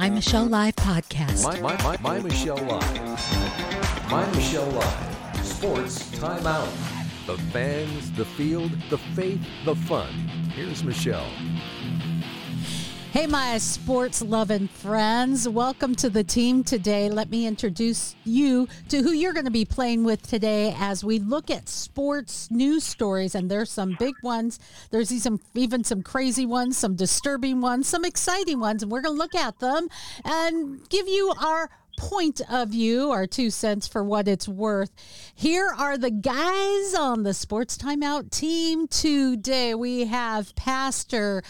My Michelle Live podcast. My, my, my, my Michelle Live. My Michelle Live. Sports timeout. The fans, the field, the faith, the fun. Here's Michelle. Hey, my sports loving friends. Welcome to the team today. Let me introduce you to who you're going to be playing with today as we look at sports news stories. And there's some big ones. There's some, even some crazy ones, some disturbing ones, some exciting ones. And we're going to look at them and give you our point of view, our two cents for what it's worth. Here are the guys on the Sports Timeout team today. We have pastor,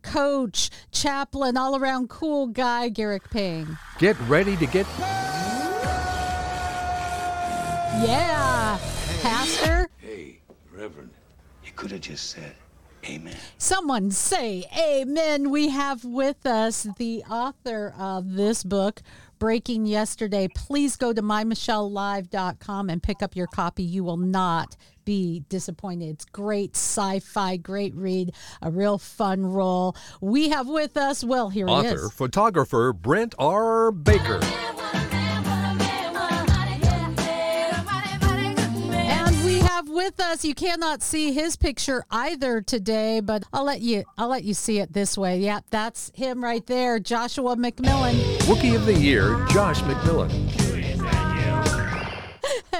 coach, chaplain, all around cool guy, Garrick Payne. Get ready to get. Yeah, pastor. Hey, Reverend, you could have just said amen. Someone say amen. We have with us the author of this book, breaking yesterday. Please go to mymichellelive.com and pick up your copy. You will not be disappointed. It's great sci fi, great read, a real fun role. We have with us, well, here Author, he is. photographer Brent R. Baker. Have with us, you cannot see his picture either today, but I'll let you I'll let you see it this way. Yep, that's him right there, Joshua McMillan. Rookie of the Year, Josh McMillan.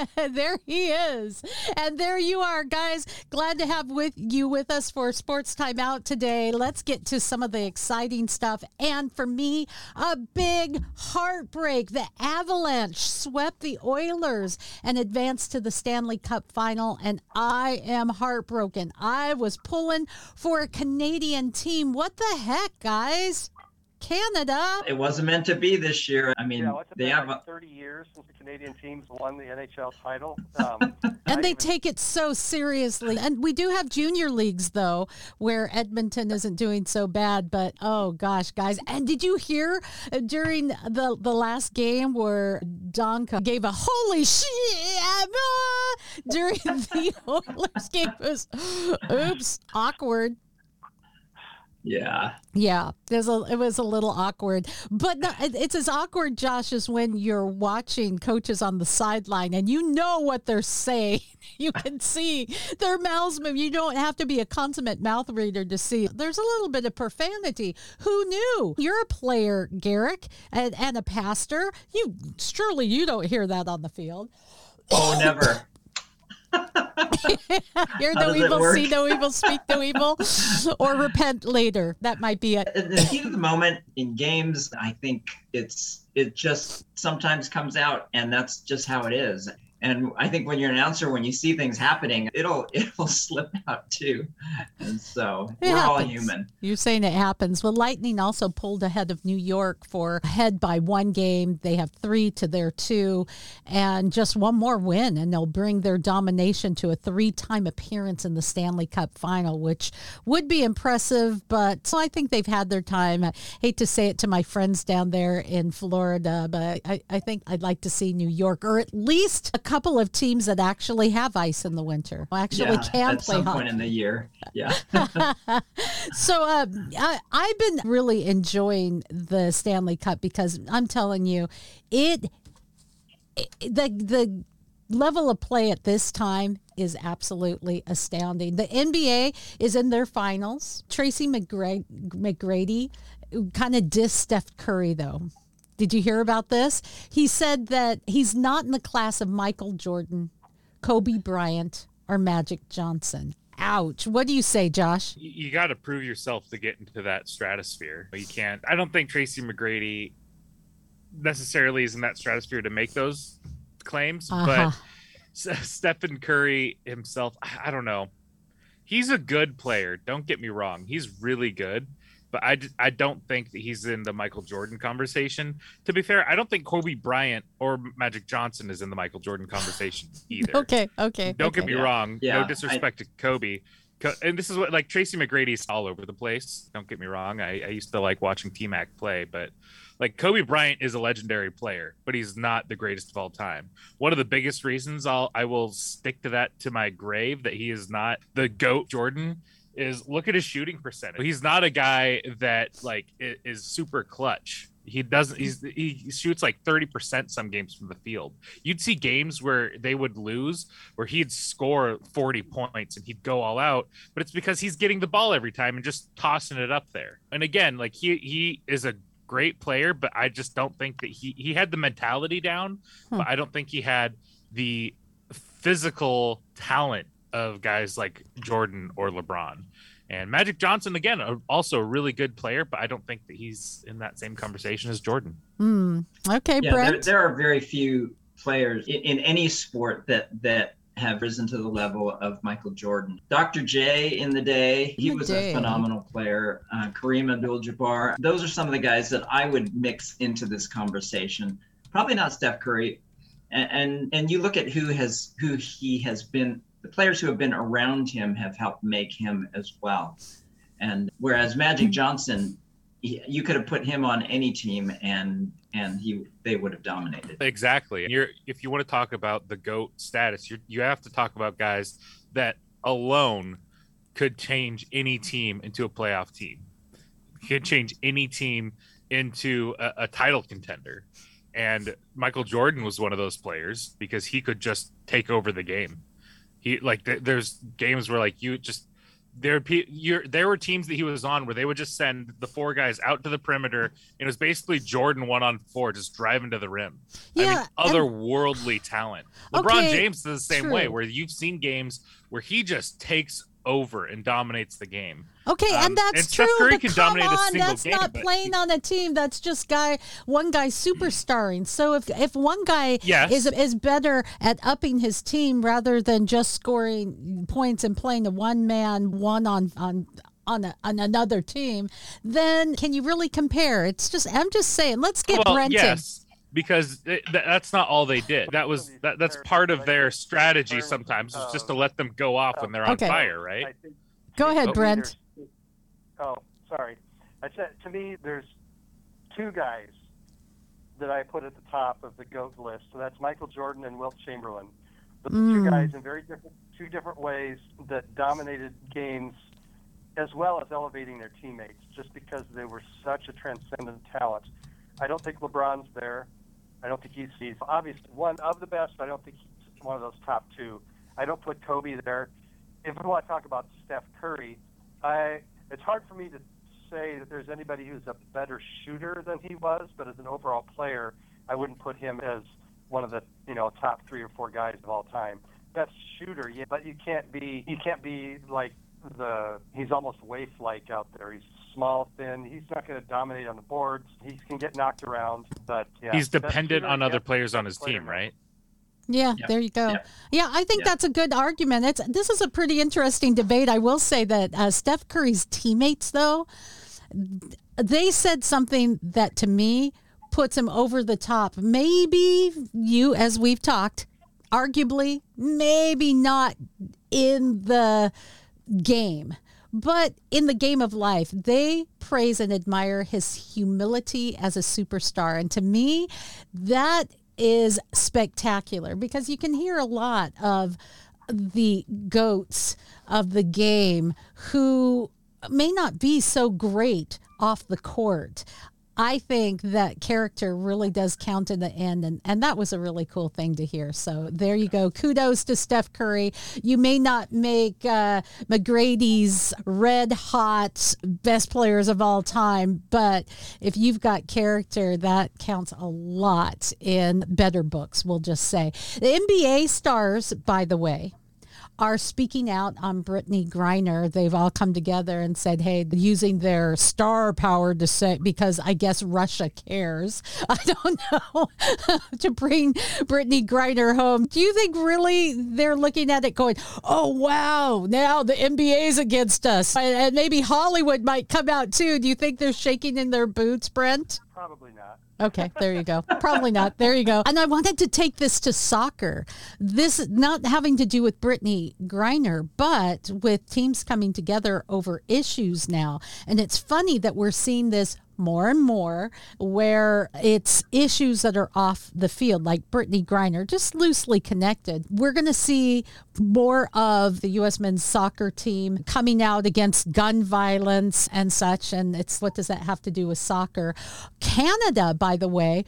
there he is. And there you are, guys. Glad to have with you with us for Sports Timeout today. Let's get to some of the exciting stuff. And for me, a big heartbreak. The Avalanche swept the Oilers and advanced to the Stanley Cup final. And I am heartbroken. I was pulling for a Canadian team. What the heck, guys? Canada. It wasn't meant to be this year. I mean, Yeah, well, they been have like a, 30 years since the Canadian teams won the NHL title. Um, And I they even- take it so seriously. And we do have junior leagues, though, where Edmonton isn't doing so bad. But oh gosh, guys. And did you hear uh, during the, the last game where Donka gave a holy shit ah, during the Oilers game? It was oops, awkward. Yeah. Yeah, there's a, it was a little awkward, but no, it's as awkward, Josh, as when you're watching coaches on the sideline and you know what they're saying. You can see their mouths move. You don't have to be a consummate mouth reader to see. There's a little bit of profanity. Who knew? You're a player, Garrick, and, and a pastor. You surely you don't hear that on the field. Oh, never. Hear no evil, work? see no evil, speak no evil, or repent later. That might be it. In the heat of the moment in games, I think it's it just sometimes comes out, and that's just how it is. And I think when you're an announcer, when you see things happening, it'll it'll slip out too. And so It we're all human. You're saying it happens. Well, Lightning also pulled ahead of New York for ahead by one game. They have three to their two, and just one more win, and they'll bring their domination to a three-time appearance in the Stanley Cup final, which would be impressive. But so I think they've had their time. I hate to say it to my friends down there in Florida, but I, I think I'd like to see New York, or at least a couple of teams that actually have ice in the winter, actually yeah, can at play some hockey. point in the year. Yeah. So uh, I, I've been really enjoying the Stanley Cup because I'm telling you, it, it the the level of play at this time is absolutely astounding. The NBA is in their finals. Tracy McGra- McGrady kind of dissed Steph Curry though. Did you hear about this? He said that he's not in the class of Michael Jordan, Kobe Bryant, or Magic Johnson. Ouch. What do you say, Josh? you, got to prove yourself to get into that stratosphere. You can't. I don't think Tracy McGrady necessarily is in that stratosphere to make those claims, Uh-huh. but S- Stephen Curry himself, I don't know. He's a good player. Don't get me wrong. He's really good, but I, I don't think that he's in the Michael Jordan conversation. To be fair, I don't think Kobe Bryant or Magic Johnson is in the Michael Jordan conversation either. Okay, okay. Don't get me Yeah. wrong. Yeah, no disrespect to Kobe. And this is what like Tracy McGrady's all over the place. Don't get me wrong. I, I used to like watching T Mac play, but like Kobe Bryant is a legendary player, but he's not the greatest of all time. One of the biggest reasons I'll I will stick to that to my grave that he is not the GOAT Jordan is look at his shooting percentage. He's not a guy that like is super clutch. He doesn't. He's he shoots like thirty percent some games from the field. You'd see games where they would lose, where he'd score forty points and he'd go all out, but it's because he's getting the ball every time and just tossing it up there. And again, like he he is a great player, but I just don't think that he he had the mentality down, Hmm. but I don't think he had the physical talent of guys like Jordan or LeBron. And Magic Johnson, again, a- also a really good player, but I don't think that he's in that same conversation as Jordan. Hmm. Okay, Yeah, there, Brent. there are very few players in, in any sport that that have risen to the level of Michael Jordan. Dr. J in the day, he the was day. a phenomenal player. Uh, Kareem Abdul-Jabbar. Those are some of the guys that I would mix into this conversation. Probably not Steph Curry. And, and and you look at who has who he has been. The players who have been around him have helped make him as well. And whereas Magic mm-hmm. Johnson, he, you could have put him on any team and and he they would have dominated. Exactly. And you're if you want to talk about the GOAT status, you you have to talk about guys that alone could change any team into a playoff team. Could change any team into a, a title contender. And Michael Jordan was one of those players because he could just take over the game. He like th- there's games where like you just there pe- there were teams that he was on where they would just send the four guys out to the perimeter and it was basically Jordan one on four just driving to the rim. I Yeah, mean, and- otherworldly talent. LeBron Okay, James is the same way, where you've seen games where he just takes over and dominates the game. Okay, Um, and that's and Steph true. Curry but come on, that's game, not playing he- on a team. That's just guy one guy superstarring. So if if one guy Yes. is is better at upping his team rather than just scoring points and playing a one man one on on. On, a, on another team, then can you really compare? It's just I'm just saying. Let's get well, Brenton. yes, because it, that's not all they did. That was that, that's part of their strategy. Sometimes is just to let them go off when they're on Okay. fire, right? Go ahead, Oh. Brent. Oh, sorry. I said to me, there's two guys that I put at the top of the goat list. So that's Michael Jordan and Wilt Chamberlain. The Mm. two guys in very different, two different ways that dominated games, as well as elevating their teammates, just because they were such a transcendent talent. I don't think LeBron's there. I don't think he's, he's obviously one of the best. But I don't think he's one of those top two. I don't put Kobe there. If we want to talk about Steph Curry, I it's hard for me to say that there's anybody who's a better shooter than he was, but as an overall player, I wouldn't put him as one of the you know top three or four guys of all time. Best shooter, yeah, but you can't be you can't be like the he's almost waif like out there. He's small, thin. He's not going to dominate on the boards. He can get knocked around, but yeah, He's dependent on other players on his player, team, right? Yeah, Yeah. there you go. Yeah. Yeah, I think Yeah. that's a good argument. It's this is a pretty interesting debate. I will say that uh, Steph Curry's teammates, though, they said something that to me puts him over the top. Maybe you, as we've talked, arguably, maybe not in the game. But in the game of life, they praise and admire his humility as a superstar. And to me, that is spectacular because you can hear a lot of the goats of the game who may not be so great off the court. I think that character really does count in the end, and, and that was a really cool thing to hear. So there you go. Kudos to Steph Curry. You may not make uh, McGrady's red hot best players of all time, but if you've got character, that counts a lot in better books, we'll just say. The NBA stars, by the way, are speaking out on Brittney Griner. They've all come together and said, hey, using their star power to say, because I guess Russia cares. I don't know, to bring Brittney Griner home. Do you think really they're looking at it going, oh, wow, now the NBA's against us? And, and maybe Hollywood might come out too. Do you think they're shaking in their boots, Brent? Probably not. Okay, there you go. Probably not. There you go. And I wanted to take this to soccer. This not having to do with Brittney Griner, but with teams coming together over issues now. And it's funny that we're seeing this more and more where it's issues that are off the field, like Brittney Griner, just loosely connected. We're going to see more of the U.S. men's soccer team coming out against gun violence and such. And it's what does that have to do with soccer? Canada, by the way,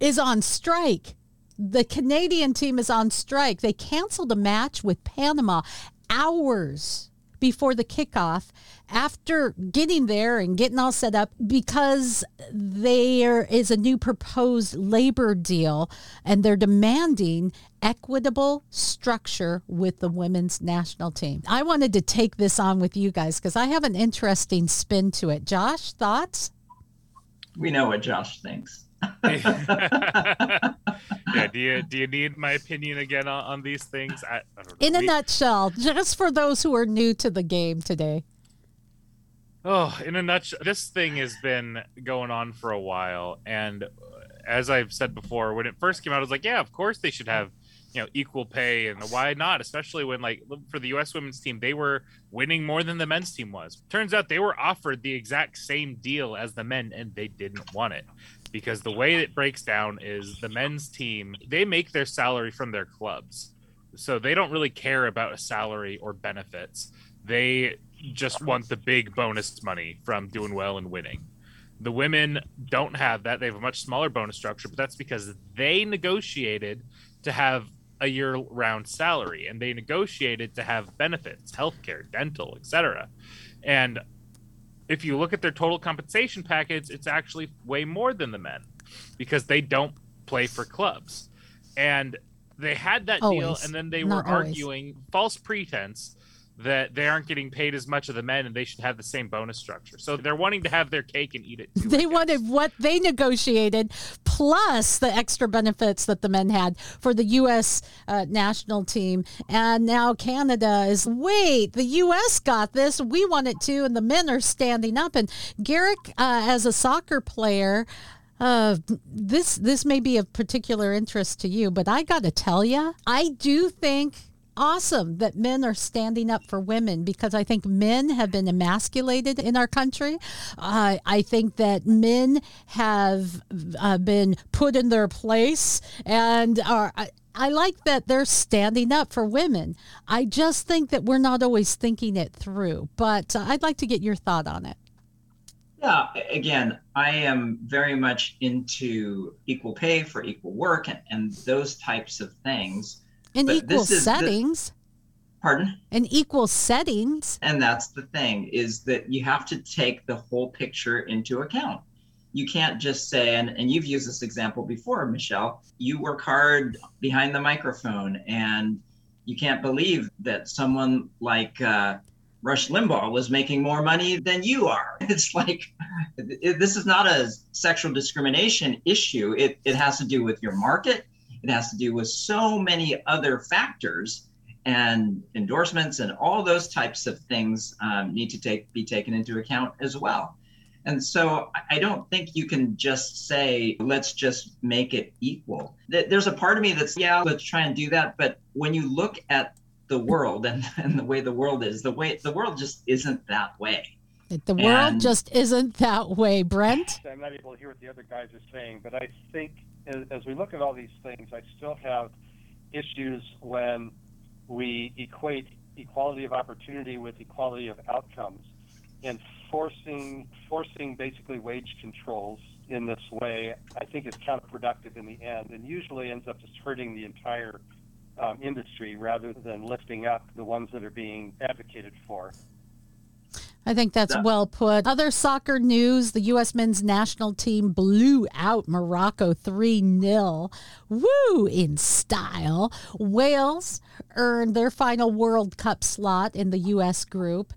is on strike. The Canadian team is on strike. They canceled a match with Panama hours before the kickoff after getting there and getting all set up because there is a new proposed labor deal and they're demanding equitable structure with the women's national team. I wanted to take this on with you guys because I have an interesting spin to it. Josh, thoughts? We know what Josh thinks. yeah, do you do you need my opinion again on, on these things? I, I In a we, nutshell, just for those who are new to the game today. Oh, in a nutshell, this thing has been going on for a while, and as I've said before, when it first came out, I was like, yeah, of course they should have you know equal pay and why not? Especially when like for the us women's team they were winning more than the men's team was. Turns out they were offered the exact same deal as the men and they didn't want it because the way it breaks down is the men's team they make their salary from their clubs. So they don't really care about a salary or benefits. They just want the big bonus money from doing well and winning. The women don't have that. They have a much smaller bonus structure but that's because they negotiated to have a year round salary and they negotiated to have benefits healthcare dental etc and if you look at their total compensation package, it's actually way more than the men because they don't play for clubs. And they had that always. deal, and then they Not were always. arguing false pretense that they aren't getting paid as much of the men and they should have the same bonus structure. So they're wanting to have their cake and eat it. Too, They wanted what they negotiated plus the extra benefits that the men had for the U.S. Uh, national team. And now Canada is, wait, the U.S. got this. We want it too. And the men are standing up. And Garrick, uh, as a soccer player, uh, this this may be of particular interest to you, but I got to tell you, I do think awesome that men are standing up for women because I think men have been emasculated in our country. Uh, I think that men have uh, been put in their place and are. I, I like that they're standing up for women. I just think that we're not always thinking it through, but uh, I'd like to get your thought on it. Yeah, again, I am very much into equal pay for equal work and, and those types of things. In But equal is the- settings, Pardon? in equal settings, And that's the thing is that you have to take the whole picture into account. You can't just say, and, and you've used this example before, Michelle, you work hard behind the microphone and you can't believe that someone like uh, Rush Limbaugh was making more money than you are. It's like, this is not a sexual discrimination issue. It, it has to do with your market, it has to do with so many other factors and endorsements and all those types of things um, need to take be taken into account as well. And so I- I don't think you can just say, let's just make it equal. There's a part of me that's, yeah, let's try and do that. But when you look at the world and, and the way the world is, the way the world just isn't that way. the world And- just isn't that way, Brent. I'm not able to hear what the other guys are saying, but I think as, we look at all these things, I still have issues when we equate equality of opportunity with equality of outcomes, and forcing forcing basically wage controls in this way, I think is counterproductive in the end, and usually ends up just hurting the entire um, industry rather than lifting up the ones that are being advocated for. I think that's well put. Other soccer news the U.S. men's national team blew out Morocco 3 0. Woo! In style. Wales earned their final World Cup slot in the U.S. group.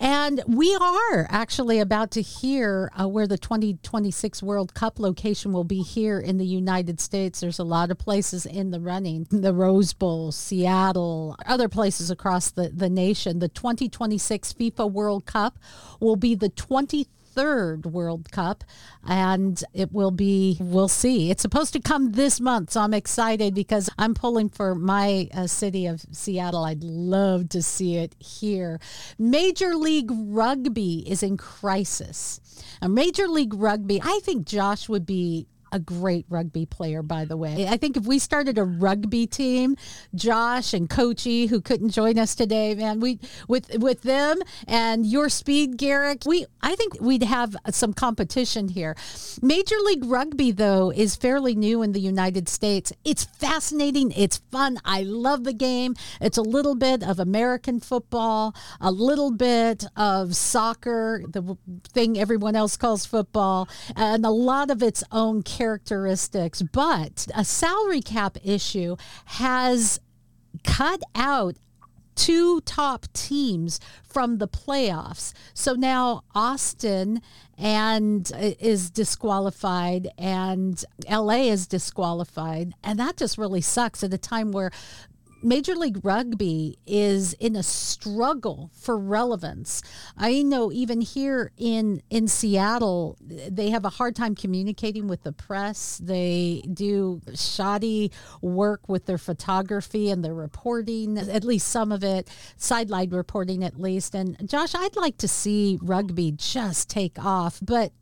And we are actually about to hear uh, where the 2026 World Cup location will be here in the United States. There's a lot of places in the running the Rose Bowl, Seattle, other places across the, the nation. The 2026 FIFA World Cup will be the 23rd third World Cup, and it will be, we'll see. It's supposed to come this month, so I'm excited because I'm pulling for my uh, city of Seattle. I'd love to see it here. Major League Rugby is in crisis. A Major League Rugby, I think Josh would be a great rugby player, by the way. I think if we started a rugby team, Josh and Coachy, who couldn't join us today, man, we with with them and your speed, Garrick, we I think we'd have some competition here. Major League Rugby, though, is fairly new in the United States. It's fascinating. It's fun. I love the game. It's a little bit of American football, a little bit of soccer, the thing everyone else calls football, and a lot of its own character characteristics, but a salary cap issue has cut out two top teams from the playoffs. So now Austin and uh, is disqualified and LA is disqualified and that just really sucks at a time where Major League Rugby is in a struggle for relevance. I know even here in in Seattle, they have a hard time communicating with the press. They do shoddy work with their photography and their reporting, at least some of it, sideline reporting at least. And Josh, I'd like to see rugby just take off, but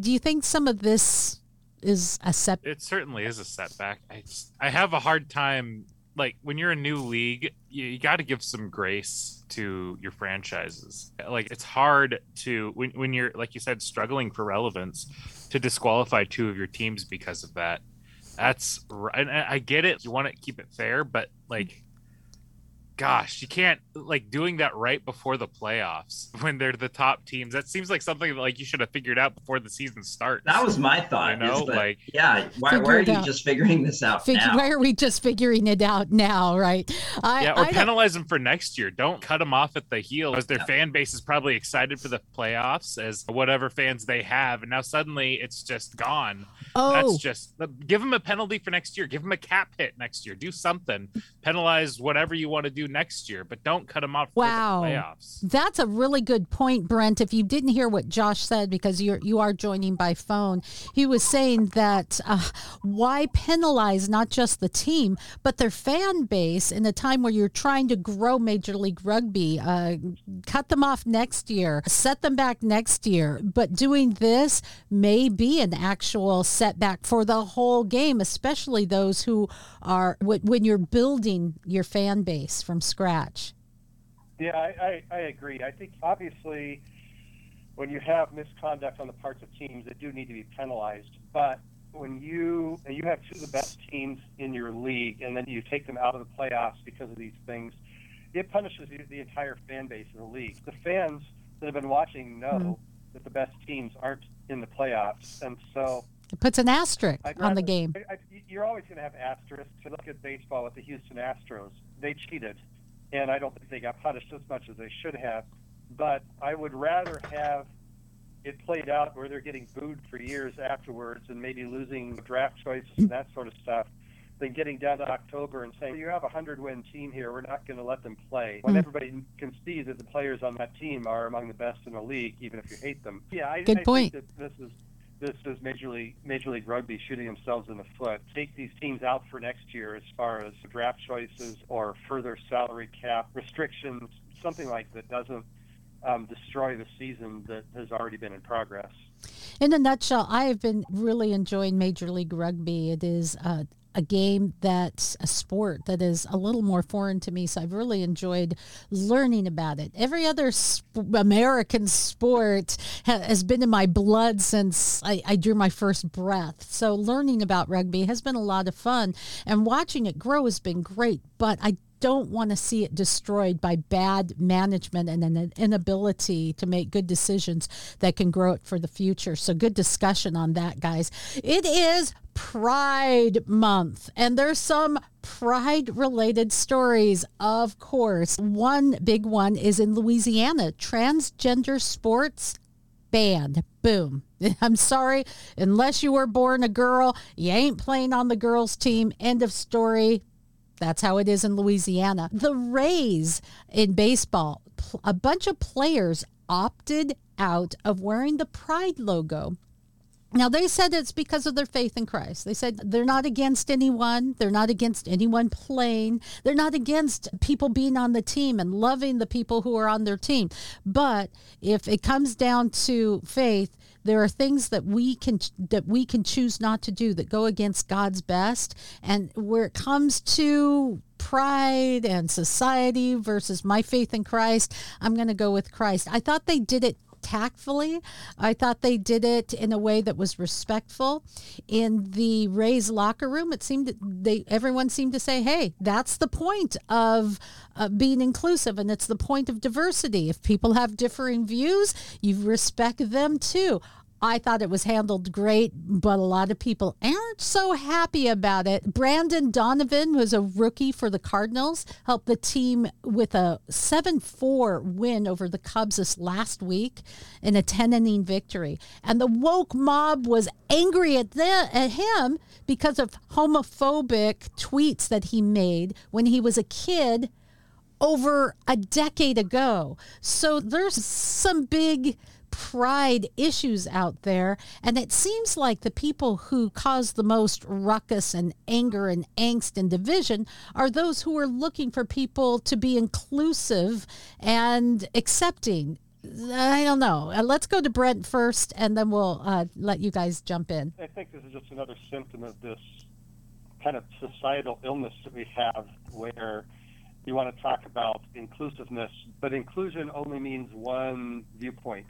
do you think some of this is a set? It certainly is a setback. I just, I have a hard time like when you're a new league, you, you got to give some grace to your franchises. Like it's hard to when when you're like you said struggling for relevance to disqualify two of your teams because of that. That's and I get it. You want to keep it fair, but like gosh, you can't like doing that right before the playoffs when they're the top teams. That seems like something that like you should have figured out before the season starts. That was my thought. You know, that, like yeah, why, why are you out. just figuring this out Fig- now? Why are we just figuring it out now? Right? I, yeah, or I penalize them for next year. Don't cut them off at the heel, because their yeah. fan base is probably excited for the playoffs as whatever fans they have, and now suddenly it's just gone. Oh, that's just uh, give them a penalty for next year. Give them a cap hit next year. Do something. Penalize whatever you want to do next year, but don't cut them off wow. playoffs. That's a really good point, Brent. If you didn't hear what Josh said, because you're you are joining by phone, he was saying that uh, why penalize not just the team but their fan base in a time where you're trying to grow Major League Rugby? Uh, cut them off next year, set them back next year. But doing this may be an actual setback for the whole game, especially those who are when you're building your fan base from scratch. Yeah, I, I, I agree. I think obviously when you have misconduct on the parts of teams, that do need to be penalized. But when you and you have two of the best teams in your league, and then you take them out of the playoffs because of these things, it punishes the, the entire fan base of the league. The fans that have been watching know mm-hmm. that the best teams aren't in the playoffs, and so it puts an asterisk rather, on the game. I, I, you're always going to have asterisks. To look at baseball with the Houston Astros; they cheated and I don't think they got punished as much as they should have. But I would rather have it played out where they're getting booed for years afterwards and maybe losing draft choices and that sort of stuff than getting down to October and saying, you have a 100 win team here, we're not going to let them play. When mm. everybody can see that the players on that team are among the best in the league, even if you hate them. Yeah, I, Good I point. think that this is this is Major League Major League Rugby shooting themselves in the foot. Take these teams out for next year as far as draft choices or further salary cap restrictions, something like that doesn't um, destroy the season that has already been in progress. In a nutshell, I have been really enjoying Major League Rugby. It is uh, a game that's a sport that is a little more foreign to me. So I've really enjoyed learning about it. Every other sp- American sport ha- has been in my blood since I, I drew my first breath. So learning about rugby has been a lot of fun, and watching it grow has been great. But I don't want to see it destroyed by bad management and an inability to make good decisions that can grow it for the future. So, good discussion on that, guys. It is Pride Month, and there's some pride related stories, of course. One big one is in Louisiana transgender sports banned. Boom. I'm sorry, unless you were born a girl, you ain't playing on the girls' team. End of story. That's how it is in Louisiana. The Rays in baseball, a bunch of players opted out of wearing the Pride logo. Now, they said it's because of their faith in Christ. They said they're not against anyone. They're not against anyone playing. They're not against people being on the team and loving the people who are on their team. But if it comes down to faith, there are things that we can that we can choose not to do that go against God's best. And where it comes to pride and society versus my faith in Christ, I'm going to go with Christ. I thought they did it tactfully. I thought they did it in a way that was respectful. In the Rays locker room, it seemed they everyone seemed to say, "Hey, that's the point of uh, being inclusive, and it's the point of diversity. If people have differing views, you respect them too." I thought it was handled great, but a lot of people aren't so happy about it. Brendan Donovan was a rookie for the Cardinals, helped the team with a 7 4 win over the Cubs this last week in a 10 inning victory. And the woke mob was angry at, the, at him because of homophobic tweets that he made when he was a kid over a decade ago. So there's some big pride issues out there. And it seems like the people who cause the most ruckus and anger and angst and division are those who are looking for people to be inclusive and accepting. I don't know. Uh, let's go to Brent first, and then we'll uh, let you guys jump in. I think this is just another symptom of this kind of societal illness that we have where you want to talk about inclusiveness, but inclusion only means one viewpoint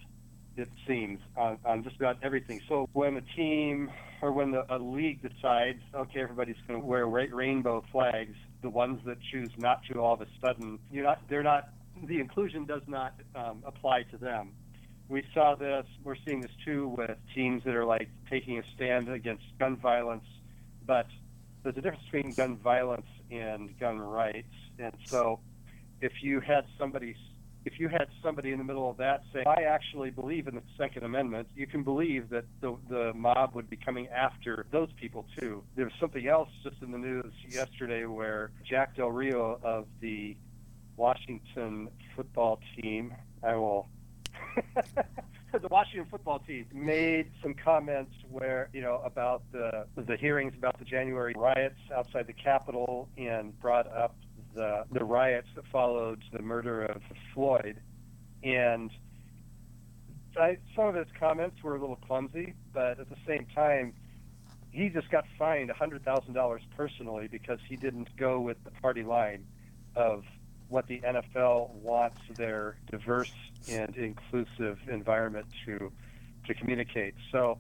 it seems, on, on just about everything. So when a team or when the, a league decides, okay, everybody's going to wear ra- rainbow flags, the ones that choose not to, all of a sudden, you're not, they're not, the inclusion does not um, apply to them. We saw this, we're seeing this too with teams that are like taking a stand against gun violence, but there's a difference between gun violence and gun rights. And so if you had somebody if you had somebody in the middle of that saying, I actually believe in the Second Amendment, you can believe that the, the mob would be coming after those people too. There was something else just in the news yesterday where Jack Del Rio of the Washington football team, I will. the Washington football team made some comments where you know about the the hearings about the January riots outside the Capitol and brought up the, the riots that followed the murder of Floyd. And I, some of his comments were a little clumsy, but at the same time, he just got fined $100,000 personally because he didn't go with the party line of what the NFL wants their diverse and inclusive environment to to communicate. So,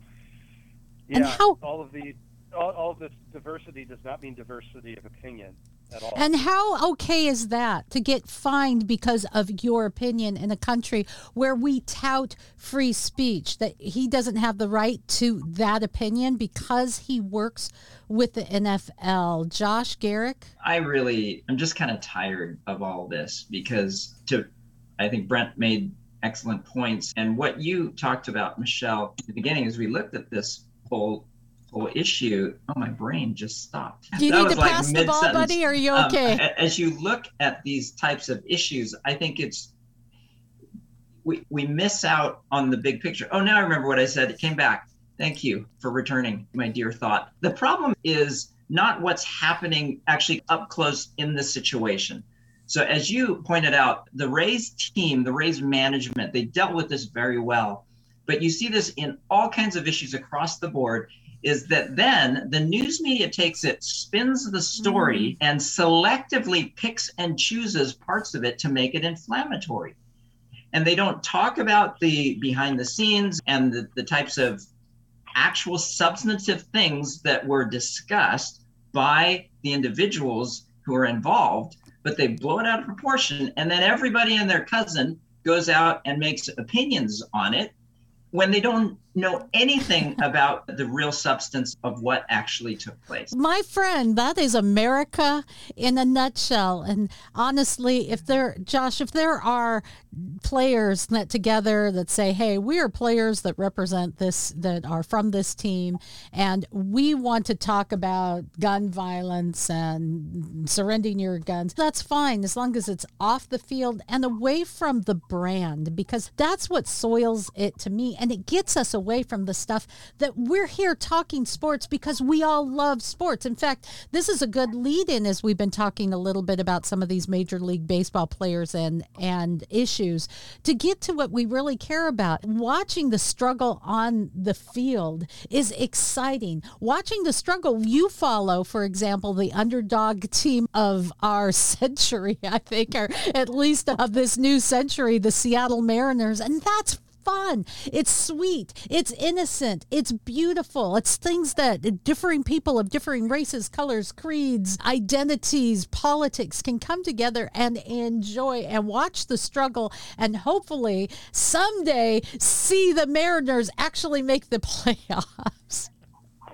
yeah, how, all of the all, all of this diversity does not mean diversity of opinion at all. And how okay is that to get fined because of your opinion in a country where we tout free speech that he doesn't have the right to that opinion because he works with the NFL? Josh Garrick? I really I'm just kind of tired of all this because to I think Brent made excellent points and what you talked about Michelle at the beginning as we looked at this whole whole issue. Oh, my brain just stopped. Do you that need to pass the ball, buddy? Are you um, okay? Um, as you look at these types of issues, I think it's we we miss out on the big picture. Oh, now I remember what I said. It came back. Thank you for returning my dear thought. The problem is not what's happening actually up close in the situation. So, as you pointed out, the Rays team, the Rays management, they dealt with this very well. But you see this in all kinds of issues across the board is that then the news media takes it, spins the story, mm-hmm. and selectively picks and chooses parts of it to make it inflammatory. And they don't talk about the behind the scenes and the, the types of actual substantive things that were discussed by the individuals who are involved, but they blow it out of proportion. And then everybody and their cousin goes out and makes opinions on it when they don't know anything about the real substance of what actually took place. My friend, that is America in a nutshell. And honestly, if there, Josh, if there are players that together that say, hey, we are players that represent this, that are from this team, and we want to talk about gun violence and surrendering your guns, that's fine as long as it's off the field and away from the brand, because that's what soils it to me. And it gets us away from the stuff that we're here talking sports because we all love sports. In fact, this is a good lead in as we've been talking a little bit about some of these major league baseball players and and issues to get to what we really care about. Watching the struggle on the field is exciting. Watching the struggle you follow, for example, the underdog team of our century, I think, or at least of this new century, the Seattle Mariners, and that's fun. It's sweet. It's innocent. It's beautiful. It's things that differing people of differing races, colors, creeds, identities, politics can come together and enjoy and watch the struggle and hopefully someday see the Mariners actually make the playoffs.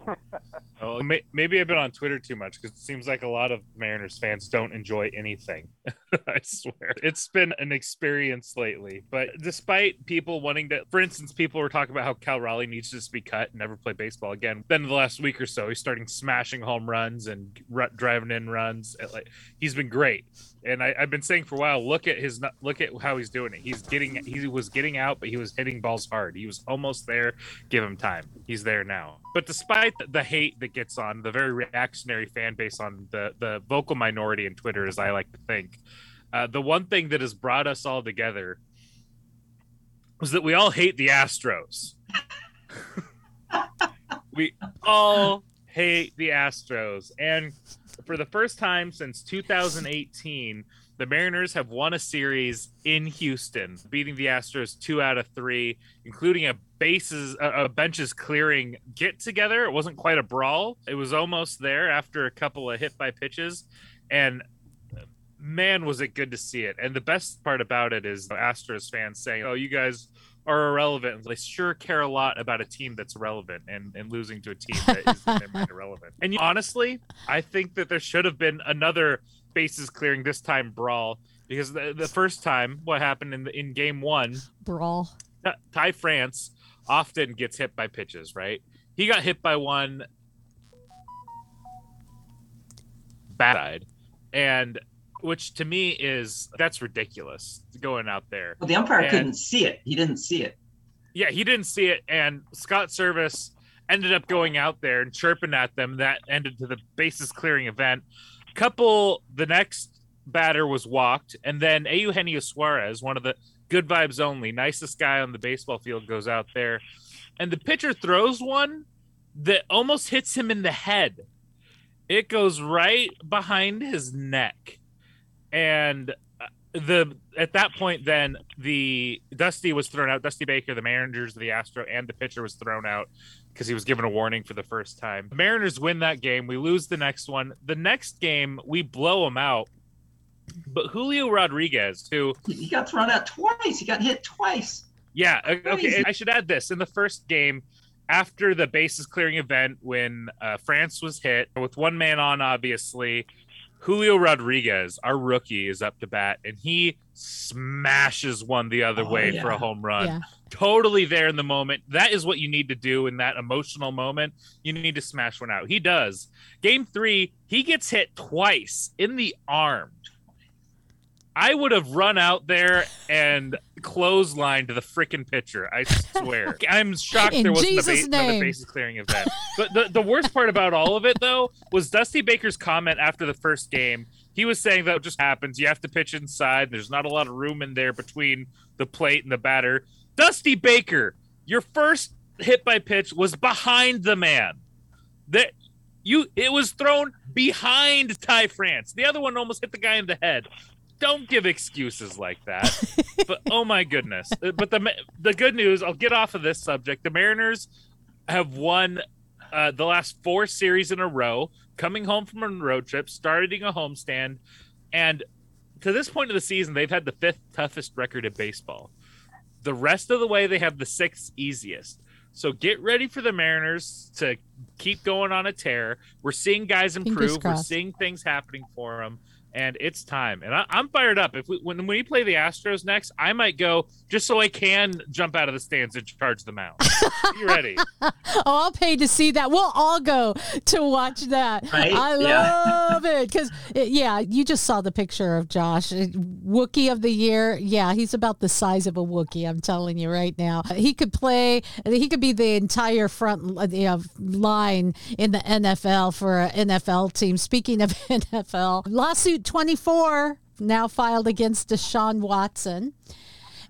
Oh, may, maybe I've been on Twitter too much because it seems like a lot of Mariners fans don't enjoy anything. I swear. It's been an experience lately. But despite people wanting to, for instance, people were talking about how Cal Raleigh needs to just be cut and never play baseball again. Then the last week or so, he's starting smashing home runs and r- driving in runs. Like he's been great. And I, have been saying for a while, look at his look at how he's doing it. He's getting he was getting out, but he was hitting balls hard. He was almost there. Give him time. He's there now. But despite the hate that gets on the very reactionary fan base on the the vocal minority in Twitter, as I like to think, uh, the one thing that has brought us all together was that we all hate the Astros. we all hate the Astros, and for the first time since 2018, the Mariners have won a series in Houston, beating the Astros two out of three, including a bases, a, benches clearing get together. It wasn't quite a brawl. It was almost there after a couple of hit by pitches, and man, was it good to see it. And the best part about it is the Astros fans saying, "Oh, you guys." Are irrelevant. They sure care a lot about a team that's relevant and, and losing to a team that is irrelevant. And honestly, I think that there should have been another bases clearing this time brawl because the, the first time what happened in the, in game one brawl Ty France often gets hit by pitches, right? He got hit by one bad eyed and which to me is that's ridiculous going out there. Well, the umpire and, couldn't see it. He didn't see it. Yeah, he didn't see it, and Scott Servais ended up going out there and chirping at them. That ended to the bases clearing event. Couple, the next batter was walked, and then Eugenio Suarez, one of the good vibes only, nicest guy on the baseball field, goes out there, and the pitcher throws one that almost hits him in the head. It goes right behind his neck and uh, the at that point then the dusty was thrown out. Dusty baker the managers of the astro and the pitcher was thrown out because he was given a warning for the first time. Mariners win that game. We lose the next one. The next game we blow them out. But julio rodriguez who he got thrown out twice. He got hit twice. Yeah okay i should add this. In the first game after the bases clearing event when uh, france was hit with one man on obviously Julio Rodriguez, our rookie, is up to bat and he smashes one the other oh, way yeah. for a home run. Yeah. Totally there in the moment. That is what you need to do in that emotional moment. You need to smash one out. He does. Game three, he gets hit twice in the arm. I would have run out there and clotheslined the freaking pitcher. I swear. I'm shocked In there wasn't Jesus a ba- another bases clearing event. but the, the worst part about all of it, though, was Dusty Baker's comment after the first game. He was saying that just happens. You have to pitch inside. There's not a lot of room in there between the plate and the batter. Dusty Baker, your first hit by pitch was behind the man. That you it was thrown behind Ty France. The other one almost hit the guy in the head don't give excuses like that. but oh my goodness! Uh, but the the good news, I'll get off of this subject. The Mariners have won uh, the last four series in a row, coming home from a road trip, starting a homestand, and to this point of the season, they've had the fifth toughest record in baseball. The rest of the way, they have the sixth easiest. So get ready for the Mariners to keep going on a tear. We're seeing guys improve. We're seeing things happening for them, and it's time. And I, I'm fired up. If we, when when we play the Astros next, I might go just so I can jump out of the stands and charge the mound. Be ready. Oh, I'll pay to see that. We'll all go to watch that. Right? I Yeah. love it because, yeah, you just saw the picture of Josh, Uh, Wookie of the year. Yeah, he's about the size of a Wookie. I'm telling you right now. He could play. He could be the entire front uh, you know, line in the NFL for an NFL team. Speaking of NFL, lawsuit 24 now filed against Deshaun Watson.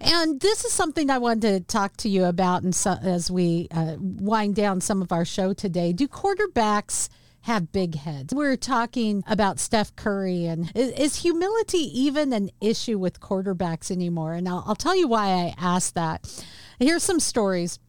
And this is something I wanted to talk to you about and so, as we uh, wind down some of our show today. Do quarterbacks have big heads? We're talking about Steph Curry, and is, is humility even an issue with quarterbacks anymore? And I'll, I'll tell you why I asked that. Here's some stories.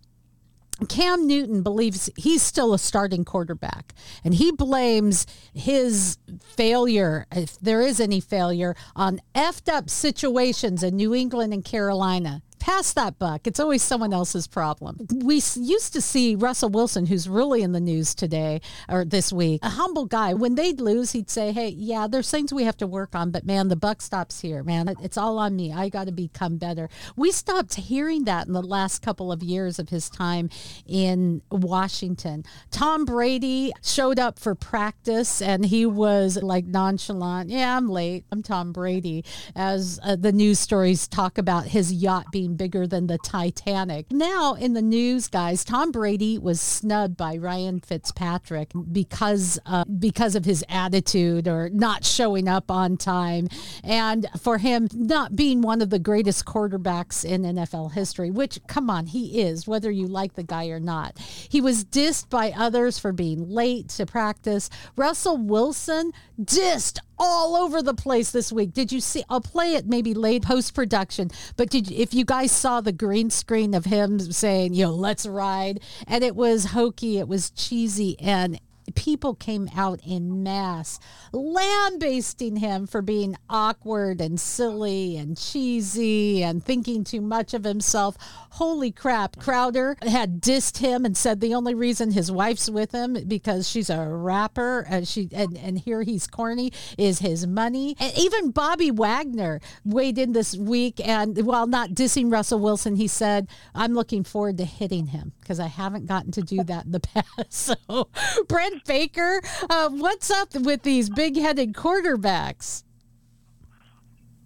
Cam Newton believes he's still a starting quarterback, and he blames his failure, if there is any failure, on effed up situations in New England and Carolina. Pass that buck. It's always someone else's problem. We used to see Russell Wilson, who's really in the news today or this week, a humble guy. When they'd lose, he'd say, Hey, yeah, there's things we have to work on, but man, the buck stops here, man. It's all on me. I got to become better. We stopped hearing that in the last couple of years of his time in Washington. Tom Brady showed up for practice and he was like nonchalant. Yeah, I'm late. I'm Tom Brady. As uh, the news stories talk about his yacht being bigger than the Titanic. Now in the news, guys, Tom Brady was snubbed by Ryan Fitzpatrick because uh, because of his attitude or not showing up on time, and for him not being one of the greatest quarterbacks in NFL history. Which, come on, he is, whether you like the guy or not. He was dissed by others for being late to practice. Russell Wilson dissed all over the place this week. Did you see? I'll play it maybe late post production, but did if you guys saw the green screen of him saying, "Yo, let's ride," and it was hokey, it was cheesy, and people came out in mass lambasting him for being awkward and silly and cheesy and thinking too much of himself. Holy crap. Crowder had dissed him and said the only reason his wife's with him because she's a rapper and she and, and here he's corny is his money. And even Bobby Wagner weighed in this week and while not dissing Russell Wilson, he said, I'm looking forward to hitting him because I haven't gotten to do that in the past. So Brent Baker, uh, what's up with these big headed quarterbacks?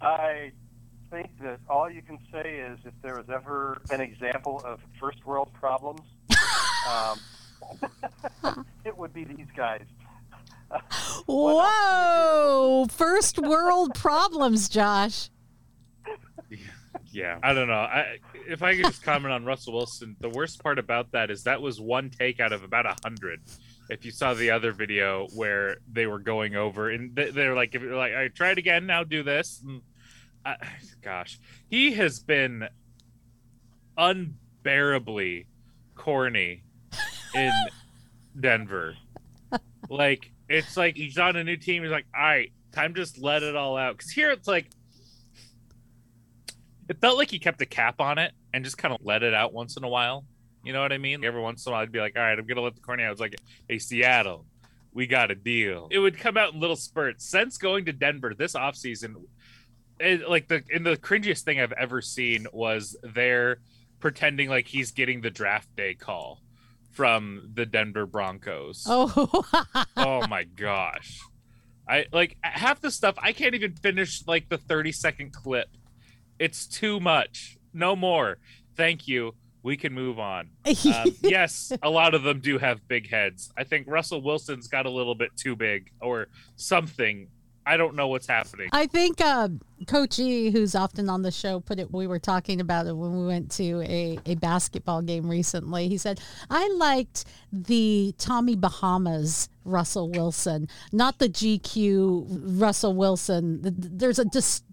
I think that all you can say is if there was ever an example of first world problems, um, it would be these guys. Whoa, first world problems, Josh. Yeah, I don't know. I, if I could just comment on Russell Wilson, the worst part about that is that was one take out of about a hundred. If you saw the other video where they were going over and they- they're like, if you're like, I tried again, now do this. And I, gosh, he has been unbearably corny in Denver. Like it's like he's on a new team. He's like, all right, time just let it all out. Because here it's like it felt like he kept a cap on it and just kind of let it out once in a while. You know what I mean? Every once in a while, I'd be like, all right, I'm going to let the corny out. It's like, hey, Seattle, we got a deal. It would come out in little spurts. Since going to Denver this offseason, it, like the in the cringiest thing I've ever seen was there pretending like he's getting the draft day call from the Denver Broncos Oh, oh my gosh i like half the stuff i can't even finish like the 30 second clip it's too much no more thank you we can move on um, yes a lot of them do have big heads i think russell wilson's got a little bit too big or something i don't know what's happening I think uh, Coach E, who's often on the show, put it. We were talking about it when we went to a, a basketball game recently. He said, "I liked the Tommy Bahamas Russell Wilson, not the GQ Russell Wilson. Th- th- There's a dis-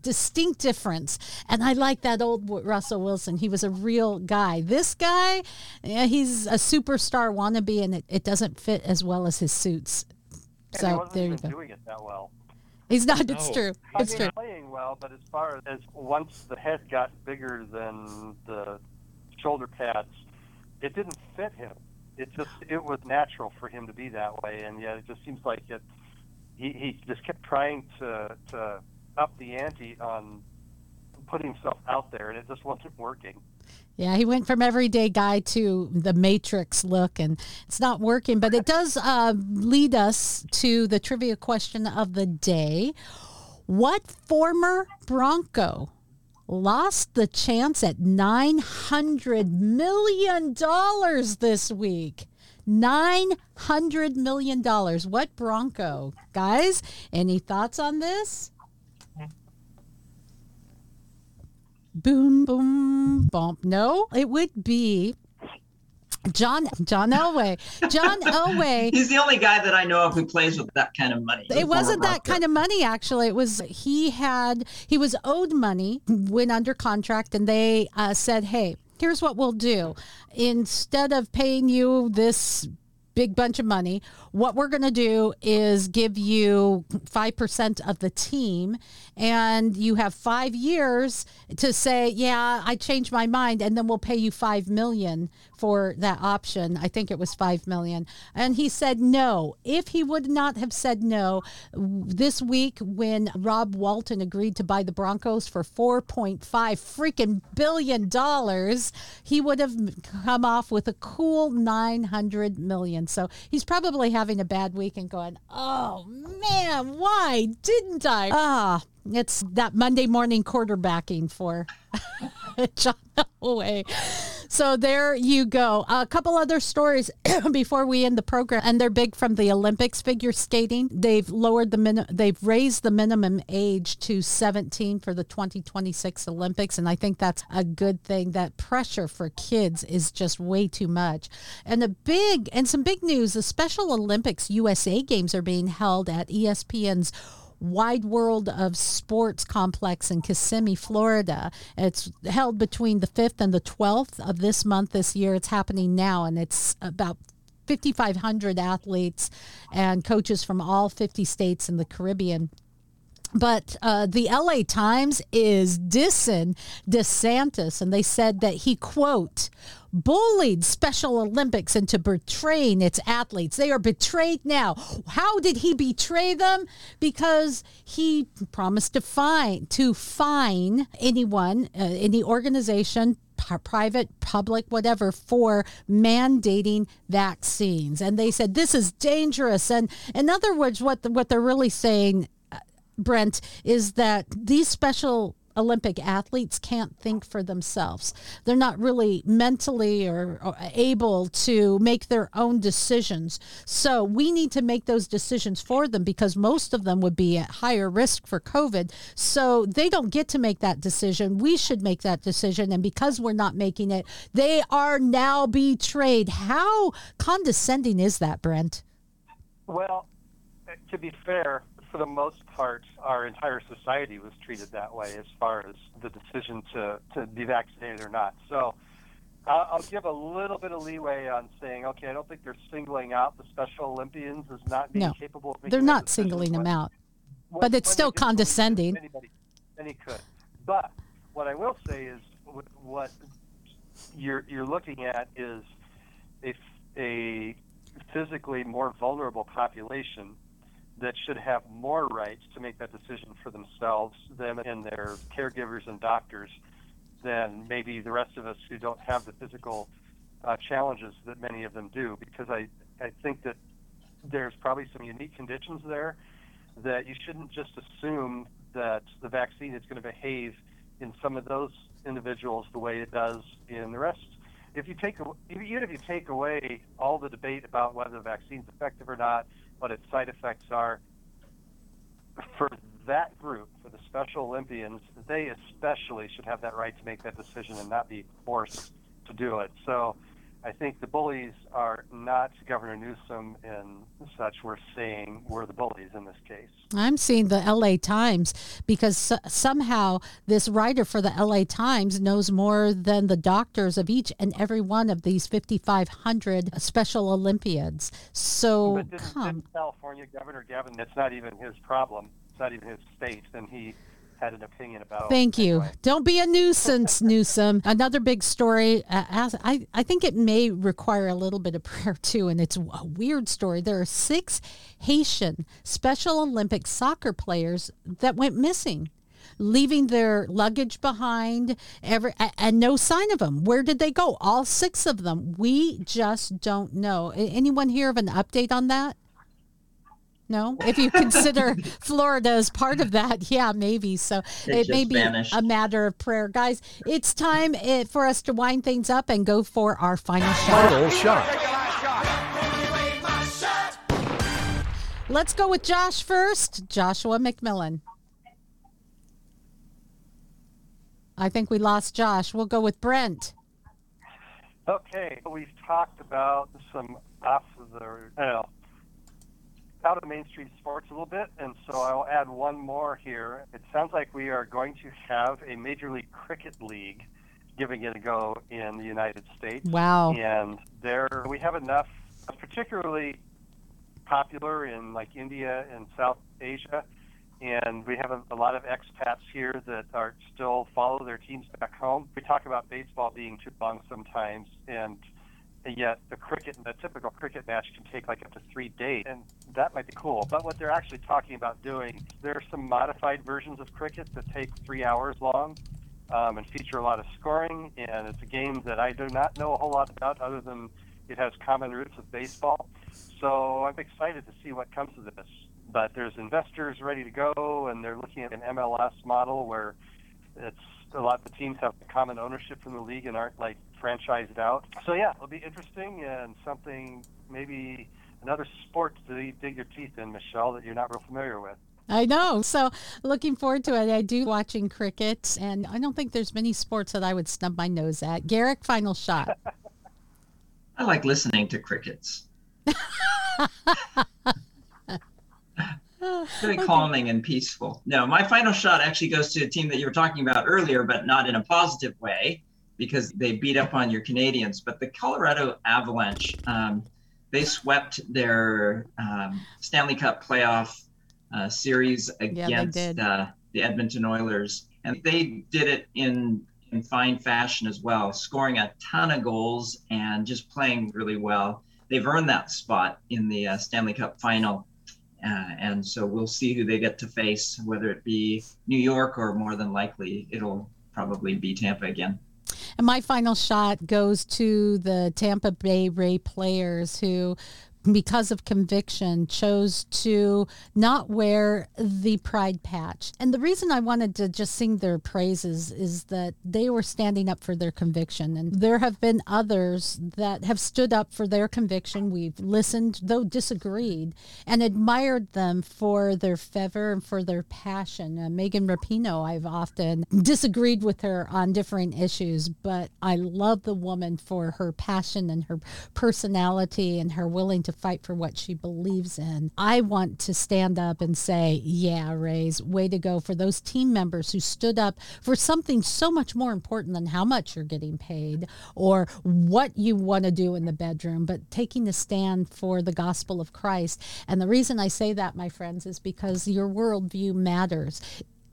distinct difference, and I like that old Russell Wilson. He was a real guy. This guy, yeah, he's a superstar wannabe, and it, it doesn't fit as well as his suits. And he So wasn't there you go. doing it that well. He's not. It's No. true. I It's mean, true. playing well, but as far as once the head got bigger than the shoulder pads, it didn't fit him. It just it was natural for him to be that way, and yet it just seems like it. He, he just kept trying to to up the ante on putting himself out there, and it just wasn't working. Yeah, he went from everyday guy to the Matrix look, and it's not working. But it does uh, lead us to the trivia question of the day. What former Bronco lost the chance at $900 million this week? $900 million. What Bronco? Guys, any thoughts on this? Boom, boom, bump. No, it would be John John Elway. John Elway. He's the only guy that I know of who plays with that kind of money. It wasn't that kind of money actually. It was he had he was owed money, went under contract, and they uh, said, "Hey, here's what we'll do. Instead of paying you this big bunch of money. What we're going to do is give you 5% of the team and you have 5 years to say, "Yeah, I changed my mind," and then we'll pay you 5 million for that option. I think it was 5 million. And he said no. If he would not have said no this week when Rob Walton agreed to buy the Broncos for 4.5 freaking billion dollars, he would have come off with a cool 900 million. So he's probably having a bad week and going, "Oh man, why didn't I?" Ah, it's that Monday morning quarterbacking for John. So there you go. A couple other stories before we end the program, and they're big from the Olympics figure skating. They've lowered the min- they've raised the minimum age to 17 for the 2026 Olympics, and I think that's a good thing. That pressure for kids is just way too much. And a big and some big news: the Special Olympics USA Games are being held at ESPN's Wide World of Sports complex in Kissimmee, Florida. It's held between the 5th and the 12th of this month this year. It's happening now, and it's about 5,500 athletes and coaches from all 50 states in the Caribbean. But uh, the LA Times is dissing DeSantis, and they said that he, quote, bullied Special Olympics into betraying its athletes. They are betrayed now. How did he betray them? Because he promised to fine to fine anyone, uh, any organization, private, public, whatever, for mandating vaccines. And they said this is dangerous. And in other words, what the, what they're really saying Brent, is that these special Olympic athletes can't think for themselves. They're not really mentally or, or, able to make their own decisions. So we need to make those decisions for them because most of them would be at higher risk for COVID. So they don't get to make that decision. We should make that decision. And because we're not making it, they are now betrayed. How condescending is that, Brent? Well, to be fair, for the most part, our entire society was treated that way as far as the decision to, to be vaccinated or not. So I'll give a little bit of leeway on saying, okay, I don't think they're singling out the Special Olympians as not being no, capable of making They're not singling them out. When, but it's still condescending. Anybody, any could. But what I will say is what you're, you're looking at is a, a physically more vulnerable population that should have more rights to make that decision for themselves, them and their caregivers and doctors, than maybe the rest of us who don't have the physical uh, challenges that many of them do. Because I, I think that there's probably some unique conditions there that you shouldn't just assume that the vaccine is going to behave in some of those individuals the way it does in the rest. If you take even if you take away all the debate about whether the vaccine is effective or not, what its side effects are. For that group, for the Special Olympians, they especially should have that right to make that decision and not be forced to do it. So I think the bullies are not Governor Newsom and such. We're saying we're the bullies in this case. I'm seeing the LA Times because somehow this writer for the LA Times knows more than the doctors of each and every one of these 5,500 Special Olympiads. So, but didn't, come. Didn't California Governor Gavin, that's not even his problem. It's not even his state. And he had an opinion about. Thank you. anyway. Don't be a nuisance, Newsom. Another big story. Uh, as, I, I think it may require a little bit of prayer too, and it's a weird story. There are six Haitian Special Olympic soccer players that went missing. Leaving their luggage behind, every and no sign of them. Where did they go? All six of them. We just don't know. Anyone here of an update on that? No, if you consider Florida as part of that, yeah, maybe. So It it may be vanished. a matter of prayer, guys. It's time eh, for us to wind things up and go for our final shot. Final shot. Let's go with Josh first. Joshua McMillan. I think we lost Josh. We'll go with Brent. Okay, we've talked about some off of the uh, out of mainstream sports a little bit, and so I'll add one more here. It sounds like we are going to have a Major League Cricket League giving it a go in the United States. Wow. And there we have enough, particularly popular in like India and South Asia, and we have a, a lot of expats here that are still follow their teams back home. We talk about baseball being too long sometimes, and yet the cricket, and the typical cricket match can take like up to three days, and that might be cool. But what they're actually talking about doing, there are some modified versions of cricket that take three hours long um, and feature a lot of scoring. And it's a game that I do not know a whole lot about, other than it has common roots with baseball. So I'm excited to see what comes of this. But there's investors ready to go, and they're looking at an MLS model where it's a lot of the teams have common ownership from the league and aren't like franchised out. So yeah, it'll be interesting and something maybe another sport to dig your teeth in, Michelle, that you're not real familiar with. I know. So looking forward to it. I do watching cricket, and I don't think there's many sports that I would snub my nose at. Garrick, final shot. I like listening to crickets. Very calming and peaceful. No, my final shot actually goes to a team that you were talking about earlier, but not in a positive way because they beat up on your Canadians. But the Colorado Avalanche, um, they swept their um, Stanley Cup playoff uh, series against did. uh, the Edmonton Oilers, and they did it in in fine fashion as well, scoring a ton of goals and just playing really well. They've earned that spot in the uh, Stanley Cup final. Uh, and so we'll see who they get to face, whether it be New York or more than likely it'll probably be Tampa again. And my final shot goes to the Tampa Bay Ray players who, because of conviction, chose to not wear the pride patch. And the reason I wanted to just sing their praises is that they were standing up for their conviction. And there have been others that have stood up for their conviction. We've listened, though disagreed, and admired them for their fervor and for their passion. Uh, Megan Rapinoe, I've often disagreed with her on differing issues, but I love the woman for her passion and her personality and her willing to fight for what she believes in. I want to stand up and say, yeah, Rays, way to go for those team members who stood up for something so much more important than how much you're getting paid or what you want to do in the bedroom, but taking a stand for the gospel of Christ. And the reason I say that, my friends, is because your worldview matters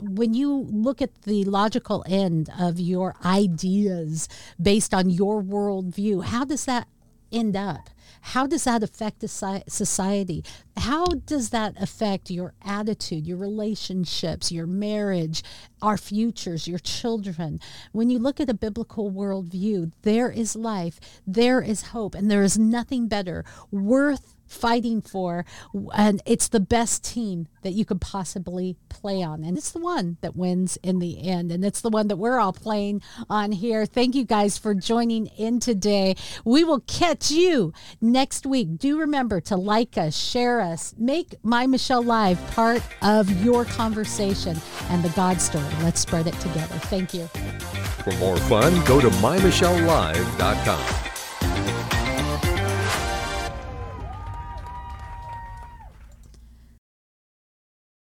when you look at the logical end of your ideas based on your worldview, how does that end up? How does that affect the soci- society? How does that affect your attitude, your relationships, your marriage, our futures, your children? When you look at a biblical worldview, there is life, there is hope, and there is nothing better worth fighting for and it's the best team that you could possibly play on. And it's the one that wins in the end. And it's the one that we're all playing on here. Thank you guys for joining in today. We will catch you next week. Do remember to like us share us make my michelle live part of your conversation and the god story. Let's spread it together. Thank you. For more fun, go to mymichellelive.com.